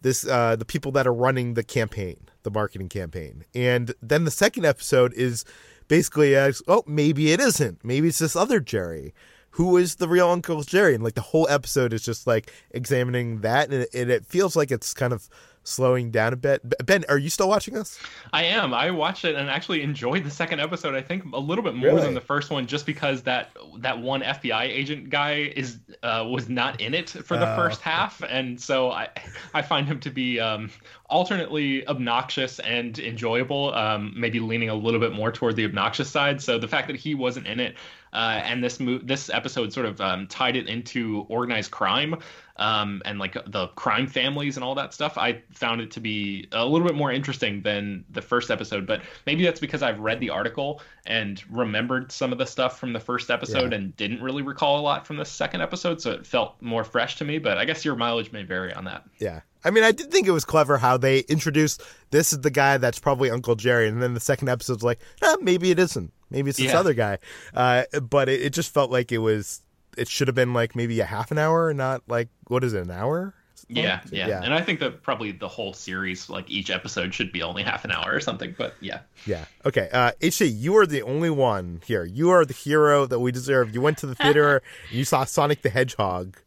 this uh the people that are running the campaign, the marketing campaign. And then the second episode is basically as, oh, maybe it isn't. Maybe it's this other Jerry who is the real Uncle Jerry? And like the whole episode is just like examining that, and it, and it feels like it's kind of slowing down a bit. Ben, are you still watching this? I am. I watched it and actually enjoyed the second episode. I think a little bit more really? than the first one, just because that that one FBI agent guy is uh, was not in it for the uh, first half, and so I I find him to be um, alternately obnoxious and enjoyable. Um, maybe leaning a little bit more toward the obnoxious side. So the fact that he wasn't in it uh, and this mo- this episode sort of um, tied it into organized crime um, and like the crime families and all that stuff. I found it to be a little bit more interesting than the first episode, but maybe that's because I've read the article and remembered some of the stuff from the first episode yeah. and didn't really recall a lot from the second episode, so it felt more fresh to me. But I guess your mileage may vary on that. Yeah. I mean, I did think it was clever how they introduced this is the guy that's probably Uncle Jerry, and then the second episode's like, eh, maybe it isn't. Maybe it's this yeah. other guy. Uh, but it, it, just felt like it was. It should have been like maybe a half an hour, not like what is it, an hour? Yeah, yeah, yeah. And I think that probably the whole series, like each episode, should be only half an hour or something. But yeah. Yeah. Okay. Uh, HT, you are the only one here. You are the hero that we deserve. You went to the theater. you saw Sonic the Hedgehog.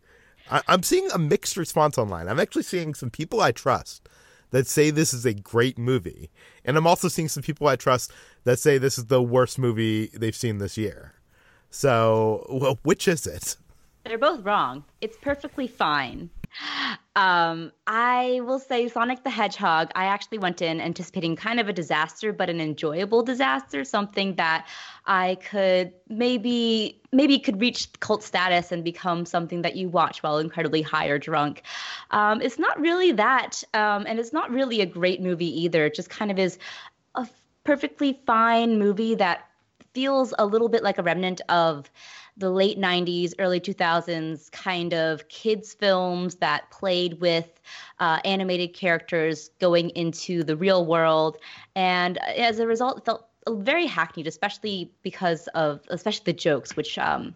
I- I'm seeing a mixed response online. I'm actually seeing some people I trust that say this is a great movie. And I'm also seeing some people I trust that say this is the worst movie they've seen this year. So, well, which is it? They're both wrong. It's perfectly fine. Um, I will say Sonic the Hedgehog, I actually went in anticipating kind of a disaster, but an enjoyable disaster, something that I could maybe maybe could reach cult status and become something that you watch while incredibly high or drunk. Um, it's not really that, um, and it's not really a great movie either. It just kind of is a perfectly fine movie that feels a little bit like a remnant of the late 90s, early 2000s kind of kids' films that played with uh, animated characters going into the real world. And as a result, it felt very hackneyed, especially because of, especially the jokes, which um,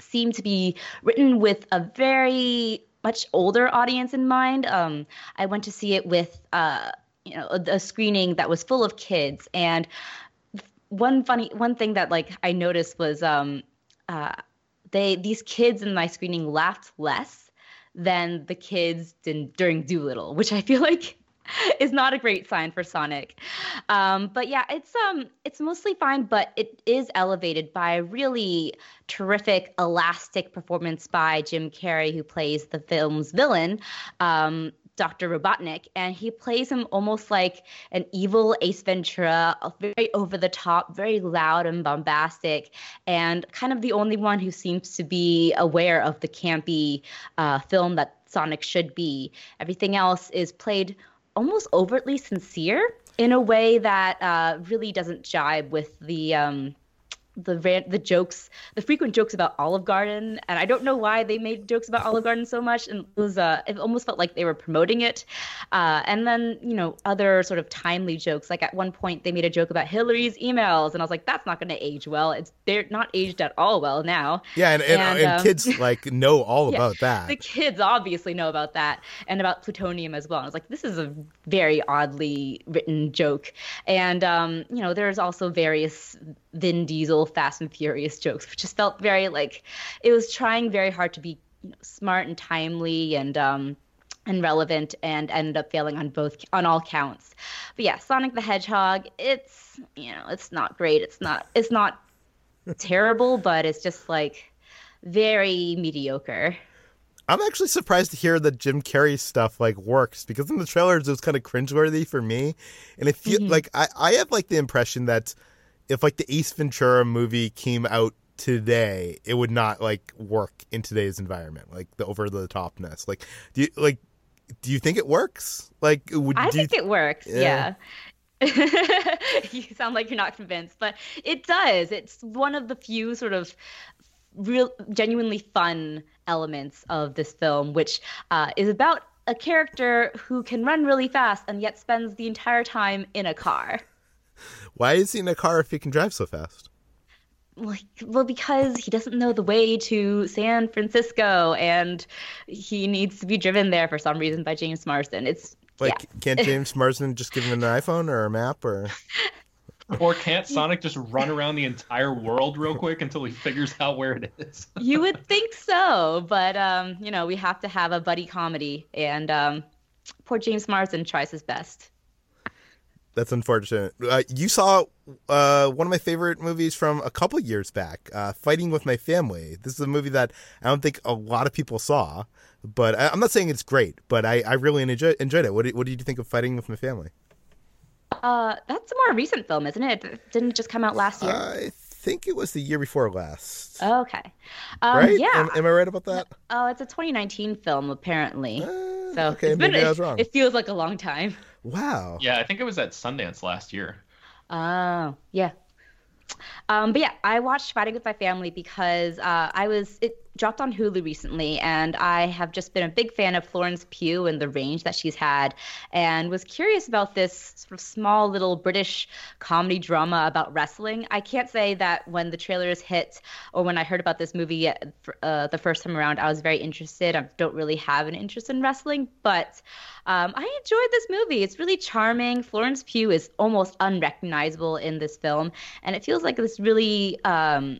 seem to be written with a very much older audience in mind. Um, I went to see it with, uh, you know, a screening that was full of kids, and one funny one thing that like I noticed was um uh they these kids in my screening laughed less than the kids did during Dolittle, which I feel like is not a great sign for Sonic. Um, but yeah, it's um it's mostly fine, but it is elevated by a really terrific elastic performance by Jim Carrey, who plays the film's villain. Um, Dr. Robotnik, and he plays him almost like an evil Ace Ventura, very over the top, very loud and bombastic, and kind of the only one who seems to be aware of the campy uh, film that Sonic should be. Everything else is played almost overtly sincere in a way that uh, really doesn't jibe with the um, the the jokes, the frequent jokes about Olive Garden, and I don't know why they made jokes about Olive Garden so much, and it was uh, it almost felt like they were promoting it. Uh, and then you know other sort of timely jokes, like at one point they made a joke about Hillary's emails, and I was like, that's not going to age well. It's they're not aged at all well now. Yeah, and and, and, and um, kids like know all yeah, about that. The kids obviously know about that, and about plutonium as well. And I was like, this is a very oddly written joke, and um, you know there's also various Vin Diesel Fast and Furious jokes, which just felt very like it was trying very hard to be you know, smart and timely and um, and relevant, and ended up failing on both on all counts. But yeah, Sonic the Hedgehog, it's you know it's not great. It's not it's not terrible, but it's just like very mediocre. I'm actually surprised to hear that Jim Carrey stuff like works because in the trailers it was kind of cringeworthy for me, and it feel mm-hmm. like I I have like the impression that if like the Ace Ventura movie came out today, it would not like work in today's environment, like the over the topness. Like, do you like? Do you think it works? Like, would I think th- it works. Yeah. yeah. you sound like you're not convinced, but it does. It's one of the few sort of real, genuinely fun elements of this film, which uh, is about a character who can run really fast and yet spends the entire time in a car. Why is he in a car if he can drive so fast? Like, well, because he doesn't know the way to San Francisco, and he needs to be driven there for some reason by James Marsden. It's like, yeah. can't James Marsden just give him an iPhone or a map or? or can't Sonic just run around the entire world real quick until he figures out where it is? you would think so, but um, you know, we have to have a buddy comedy, and um, poor James Marsden tries his best. That's unfortunate. Uh, you saw uh, one of my favorite movies from a couple years back, uh, Fighting with My Family. This is a movie that I don't think a lot of people saw, but I, am not saying it's great, but I, I really enjoy, enjoyed it. What did, what did you think of Fighting with My Family? Uh, that's a more recent film, isn't it? Didn't it just come out last year? I think it was the year before last. okay. Um, right? Yeah. Am, am, I right about that? Oh, it's a 2019 film, apparently. Uh, so okay, maybe I was wrong. It feels like a long time. Wow. Yeah, I think it was at Sundance last year. Oh, yeah. Um, but yeah, I watched Fighting with My Family because uh, I was it dropped on Hulu recently, and I have just been a big fan of Florence Pugh and the range that she's had, and was curious about this sort of small little British comedy drama about wrestling. I can't say that when the trailers hit or when I heard about this movie uh, the first time around, I was very interested. I don't really have an interest in wrestling, but um, I enjoyed this movie. It's really charming. Florence Pugh is almost unrecognizable in this film, and it feels like this really um,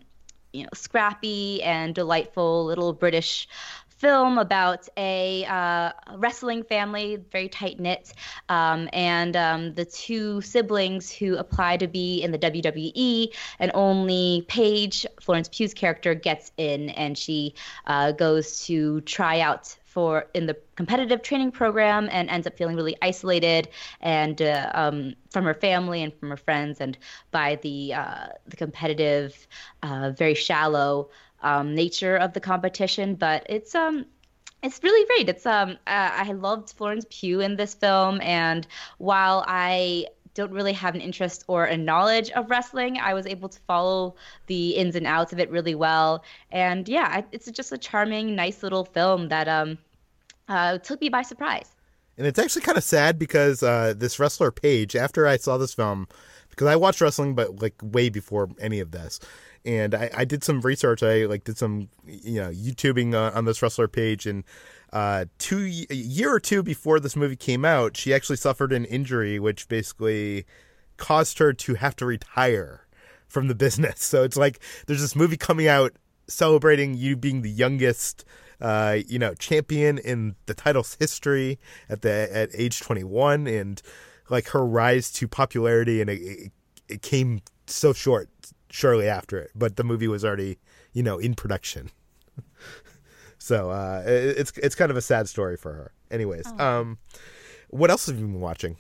you know scrappy and delightful little British film about a uh, wrestling family, very tight knit, um, and um, the two siblings who apply to be in the WWE, and only Paige, Florence Pugh's character, gets in, and she uh, goes to try out for in the competitive training program and ends up feeling really isolated and uh, um, from her family and from her friends and by the uh, the competitive, uh, very shallow um, nature of the competition. But it's um it's really great. It's um I loved Florence Pugh in this film, and while I don't really have an interest or a knowledge of wrestling, I was able to follow the ins and outs of it really well. And yeah, it's just a charming, nice little film that um, uh, took me by surprise. And it's actually kind of sad because uh, this wrestler Paige, after I saw this film, because I watched wrestling, but like way before any of this, and I, I did some research. I like did some you know YouTubing uh, on this wrestler Paige, and uh, two a year or two before this movie came out, she actually suffered an injury which basically caused her to have to retire from the business. So it's like there's this movie coming out celebrating you being the youngest uh, you know, champion in the title's history at the at age 21 and like her rise to popularity and it, it came so short shortly after it, but the movie was already, you know, in production. so, uh, it's it's kind of a sad story for her. Anyways, oh. um what else have you been watching?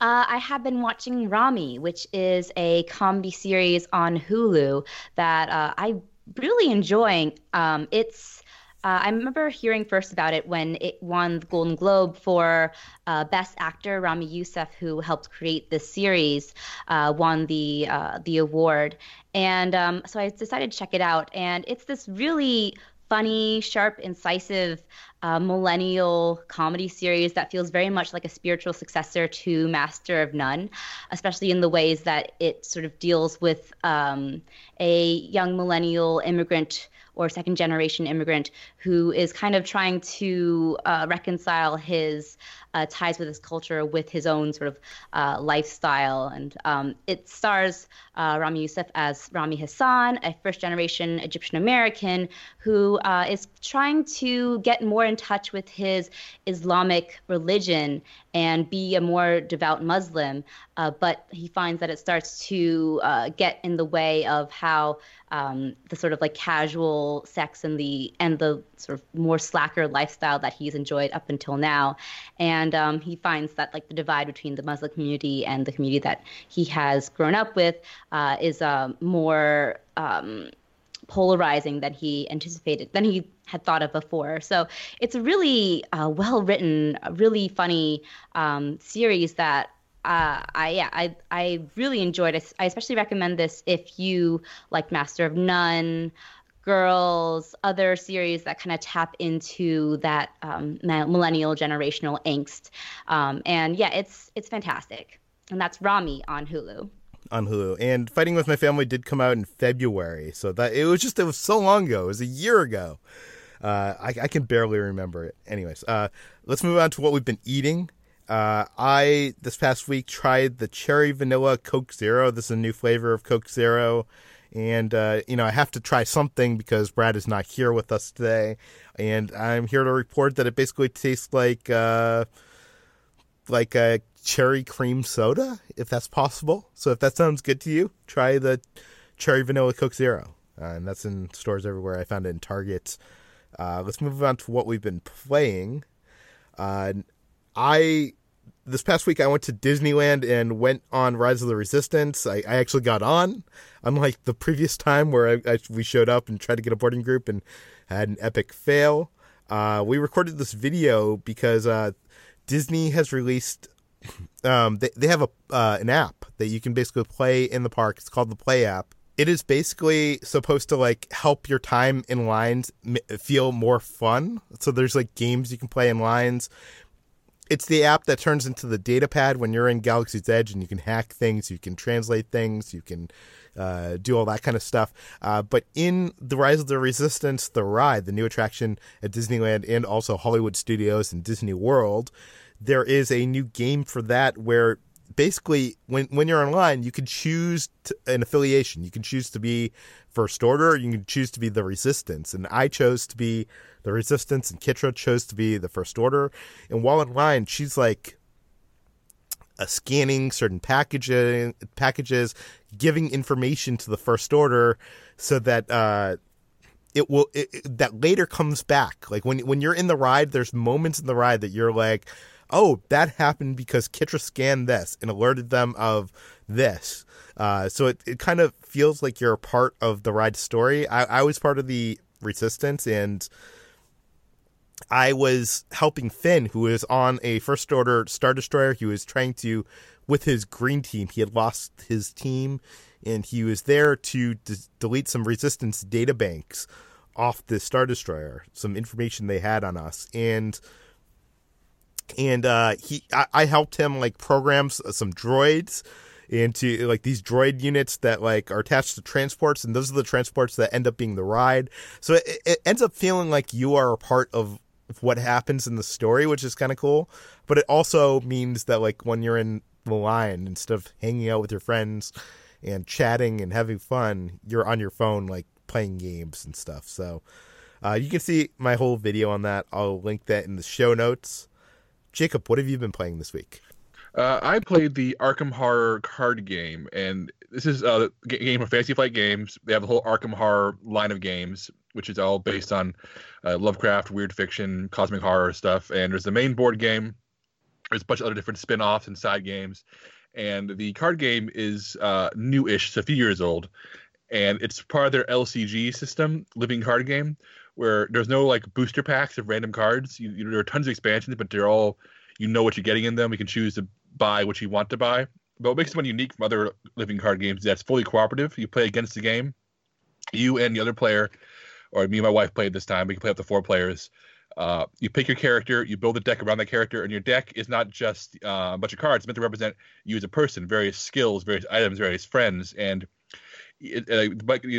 Uh, I have been watching Ramy, which is a comedy series on Hulu that uh, I really enjoying. Um, it's uh, I remember hearing first about it when it won the Golden Globe for uh, Best Actor. Ramy Youssef, who helped create this series, uh, won the uh, the award, and um, so I decided to check it out. And it's this really funny, sharp, incisive uh, millennial comedy series that feels very much like a spiritual successor to Master of None, especially in the ways that it sort of deals with um, a young millennial immigrant or second generation immigrant who is kind of trying to uh, reconcile his uh, ties with his culture with his own sort of uh, lifestyle. And um, it stars uh, Ramy Youssef as Ramy Hassan, a first generation Egyptian American who uh, is trying to get more in touch with his Islamic religion and be a more devout Muslim. Uh, but he finds that it starts to get in the way of how um, the sort of like casual sex and the and the sort of more slacker lifestyle that he's enjoyed up until now. And um, he finds that like the divide between the Muslim community and the community that he has grown up with uh, is uh, more um, polarizing than he anticipated, than he had thought of before. So it's a really uh, well written, really funny um, series that uh, I yeah I I really enjoyed it. I especially recommend this if you like Master of None, Girls, other series that kind of tap into that um, millennial generational angst. Um, and yeah, it's it's fantastic. And that's Ramy on Hulu. On Hulu, and Fighting with My Family did come out in February, so that it was just it was so long ago. It was a year ago. Uh, I, I, can barely remember it. Anyways, uh, let's move on to what we've been eating. Uh, I this past week tried the cherry vanilla Coke Zero. This is a new flavor of Coke Zero, and uh, you know I have to try something because Brad is not here with us today, and I'm here to report that it basically tastes like uh, like a cherry cream soda, if that's possible. So if that sounds good to you, try the cherry vanilla Coke Zero, uh, and that's in stores everywhere. I found it in Target. Uh, let's move on to what we've been playing. Uh, I this past week I went to Disneyland and went on Rise of the Resistance. I, I actually got on, unlike the previous time where I, I, we showed up and tried to get a boarding group and had an epic fail. Uh, we recorded this video because uh, Disney has released. Um, they they have a uh, an app that you can basically play in the park. It's called the Play app. It is basically supposed to like help your time in lines feel more fun. So there's like games you can play in lines it's the app that turns into the data pad when you're in Galaxy's Edge and you can hack things, you can translate things, you can uh, do all that kind of stuff. Uh, but in The Rise of the Resistance, the ride, the new attraction at Disneyland and also Hollywood Studios and Disney World, there is a new game for that where basically when when you're online you can choose to, an affiliation you can choose to be first order you can choose to be the resistance and i chose to be the resistance, and Kitra chose to be the First Order. And while online, she's like uh, scanning certain packages, packages, giving information to the First Order, so that uh, it will it, it, that later comes back. Like when when you're in the ride, there's moments in the ride that you're like, oh, that happened because Kitra scanned this and alerted them of this. Uh, so it, it kind of feels like you're a part of the ride story. I, I was part of the resistance and I was helping Finn, who was on a first order Star Destroyer. He was trying to, with his green team, he had lost his team, and he was there to d- delete some resistance data banks off the Star Destroyer, some information they had on us, and and uh, he, I, I helped him like program some droids into like these droid units that like are attached to transports and those are the transports that end up being the ride so it, it ends up feeling like you are a part of what happens in the story, which is kind of cool. But it also means that like when you're in the line, instead of hanging out with your friends, and chatting and having fun, you're on your phone like playing games and stuff. So uh, you can see my whole video on that. I'll link that in the show notes. Jacob, what have you been playing this week? Uh, I played the Arkham Horror card game, and this is a game from Fantasy Flight Games. They have the whole Arkham Horror line of games, which is all based on uh, Lovecraft, weird fiction, cosmic horror stuff. And there's the main board game. There's a bunch of other different spin-offs and side games. And the card game is uh, new-ish, so a few years old, and it's part of their LCG system, Living Card Game, where there's no like booster packs of random cards. You, you, there are tons of expansions, but they're all you know what you're getting in them. You can choose to buy what you want to buy. But what makes one unique from other living card games is that it's fully cooperative. You play against the game. You and the other player, or me and my wife played this time. We can play up to four players. Uh, you pick your character, you build a deck around that character, and your deck is not just uh, a bunch of cards. It's meant to represent you as a person, various skills, various items, various friends, and it, uh,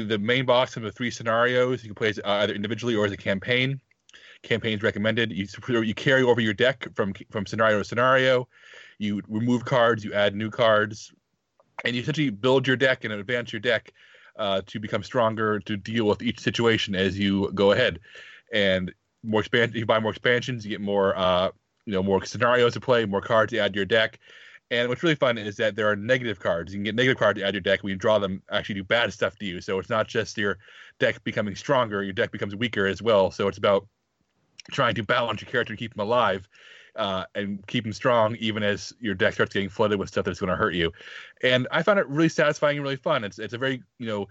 the main box of the three scenarios. You can play as, uh, either individually or as a campaign. Campaigns recommended. You you carry over your deck from from scenario to scenario you remove cards, you add new cards, and you essentially build your deck and advance your deck uh, to become stronger to deal with each situation as you go ahead. And more expand, you buy more expansions, you get more, uh, you know, more scenarios to play, more cards to add to your deck. And what's really fun is that there are negative cards. You can get negative cards to add to your deck when you draw them actually do bad stuff to you. So it's not just your deck becoming stronger, your deck becomes weaker as well. So it's about trying to balance your character and keep them alive uh, and keep them strong even as your deck starts getting flooded with stuff that's going to hurt you. And I found it really satisfying and really fun. It's it's a very you know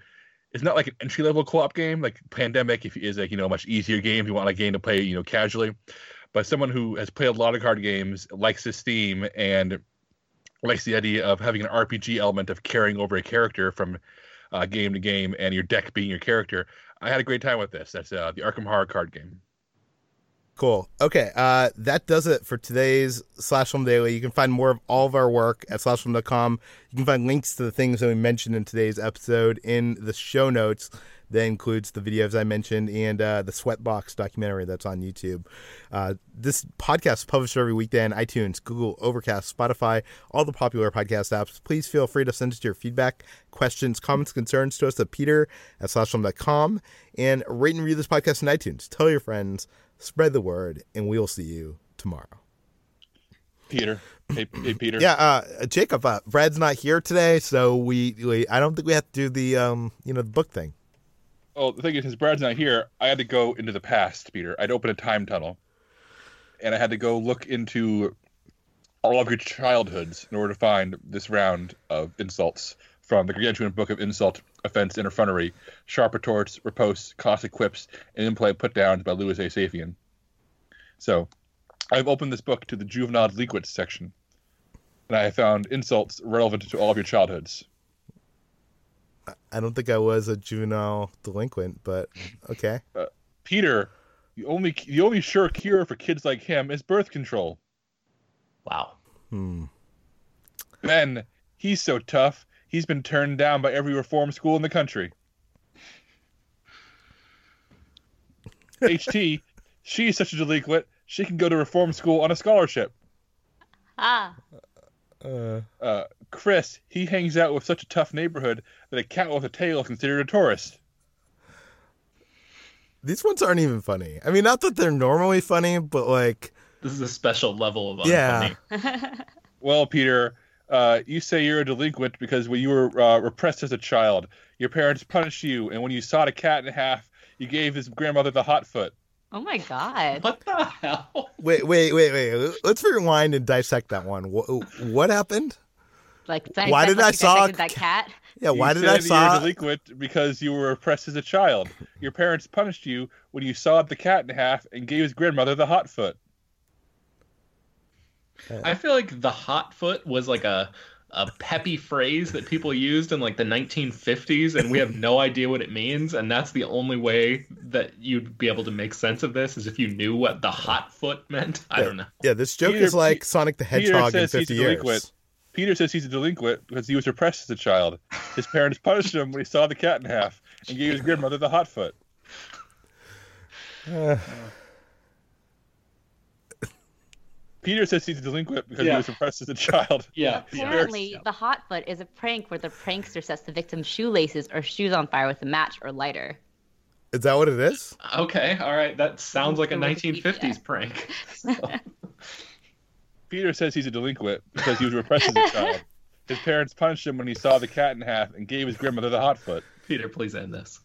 it's not like an entry level co-op game like Pandemic if is like you know a much easier game if you want a game to play you know casually. But someone who has played a lot of card games likes this theme and likes the idea of having an RPG element of carrying over a character from uh, game to game and your deck being your character. I had a great time with this. That's uh, the Arkham Horror card game. Cool. Okay, uh, that does it for today's Slash Film Daily. You can find more of all of our work at slashfilm.com. You can find links to the things that we mentioned in today's episode in the show notes. That includes the videos I mentioned and uh, the Sweatbox documentary that's on YouTube. Uh, this podcast is published every weekday on iTunes, Google, Overcast, Spotify, all the popular podcast apps. Please feel free to send us your feedback, questions, comments, concerns to us at peter at slashfilm.com and rate and review this podcast on iTunes. Tell your friends spread the word, and we'll see you tomorrow. Peter, hey, hey Peter. Yeah, uh, Jacob. Uh, Brad's not here today, so we, we I don't think we have to do the um you know the book thing. Oh, the thing is, since Brad's not here, I had to go into the past, Peter. I'd open a time tunnel, and I had to go look into all of your childhoods in order to find this round of insults from the Gargantuan Book of Insult, Offense, and Effrontery, Sharp Retorts, Riposts, Caustic Quips, and Impolite Put Downs by Louis A. Safian. So, I've opened this book to the juvenile delinquents section, and I have found insults relevant to all of your childhoods. I don't think I was a juvenile delinquent, but okay. Uh, Peter, the only the only sure cure for kids like him is birth control. Wow. Hmm. Ben, he's so tough. He's been turned down by every reform school in the country. HT, she's such a delinquent, she can go to reform school on a scholarship. Ah. Uh, Uh, Chris, he hangs out with such a tough neighborhood that a cat with a tail is considered a tourist. these ones aren't even funny. I mean, not that they're normally funny, but like, This is a special level of Yeah. unfunny. Well, Peter, uh, you say you're a delinquent because when you were uh, repressed as a child, your parents punished you, and when you sawed a cat in half, you gave his grandmother the hot foot. oh my god. What the hell? wait, wait, wait, wait. Let's rewind and dissect that one. What, what happened? Like Why did I saw that cat? Yeah, why You did I said You're saw? delinquent because you were oppressed as a child. Your parents punished you when you sawed the cat in half and gave his grandmother the hot foot. I feel like the hot foot was like a a peppy phrase that people used in like the 1950s and we have no idea what it means and that's the only way that you'd be able to make sense of this is if you knew what the hot foot meant. I don't know. Yeah, this joke Peter- is like Sonic the Hedgehog in says 50 years. Delinquent. Peter says he's a delinquent because he was repressed as a child. His parents punished him when he sawed the cat in half and gave his grandmother the hot foot. Uh, Peter, Peter says he's a delinquent because Yeah. he was repressed as a child. Yeah. Apparently, the hot foot is a prank where the prankster sets the victim's shoelaces or shoes on fire with a match or lighter. Is that what it is? Okay. All right. That sounds like a 1950s prank. So, Peter says he's a delinquent because he was repressed as a child. His parents punished him when he saw the cat in half and gave his grandmother the hot foot. Peter, please end this.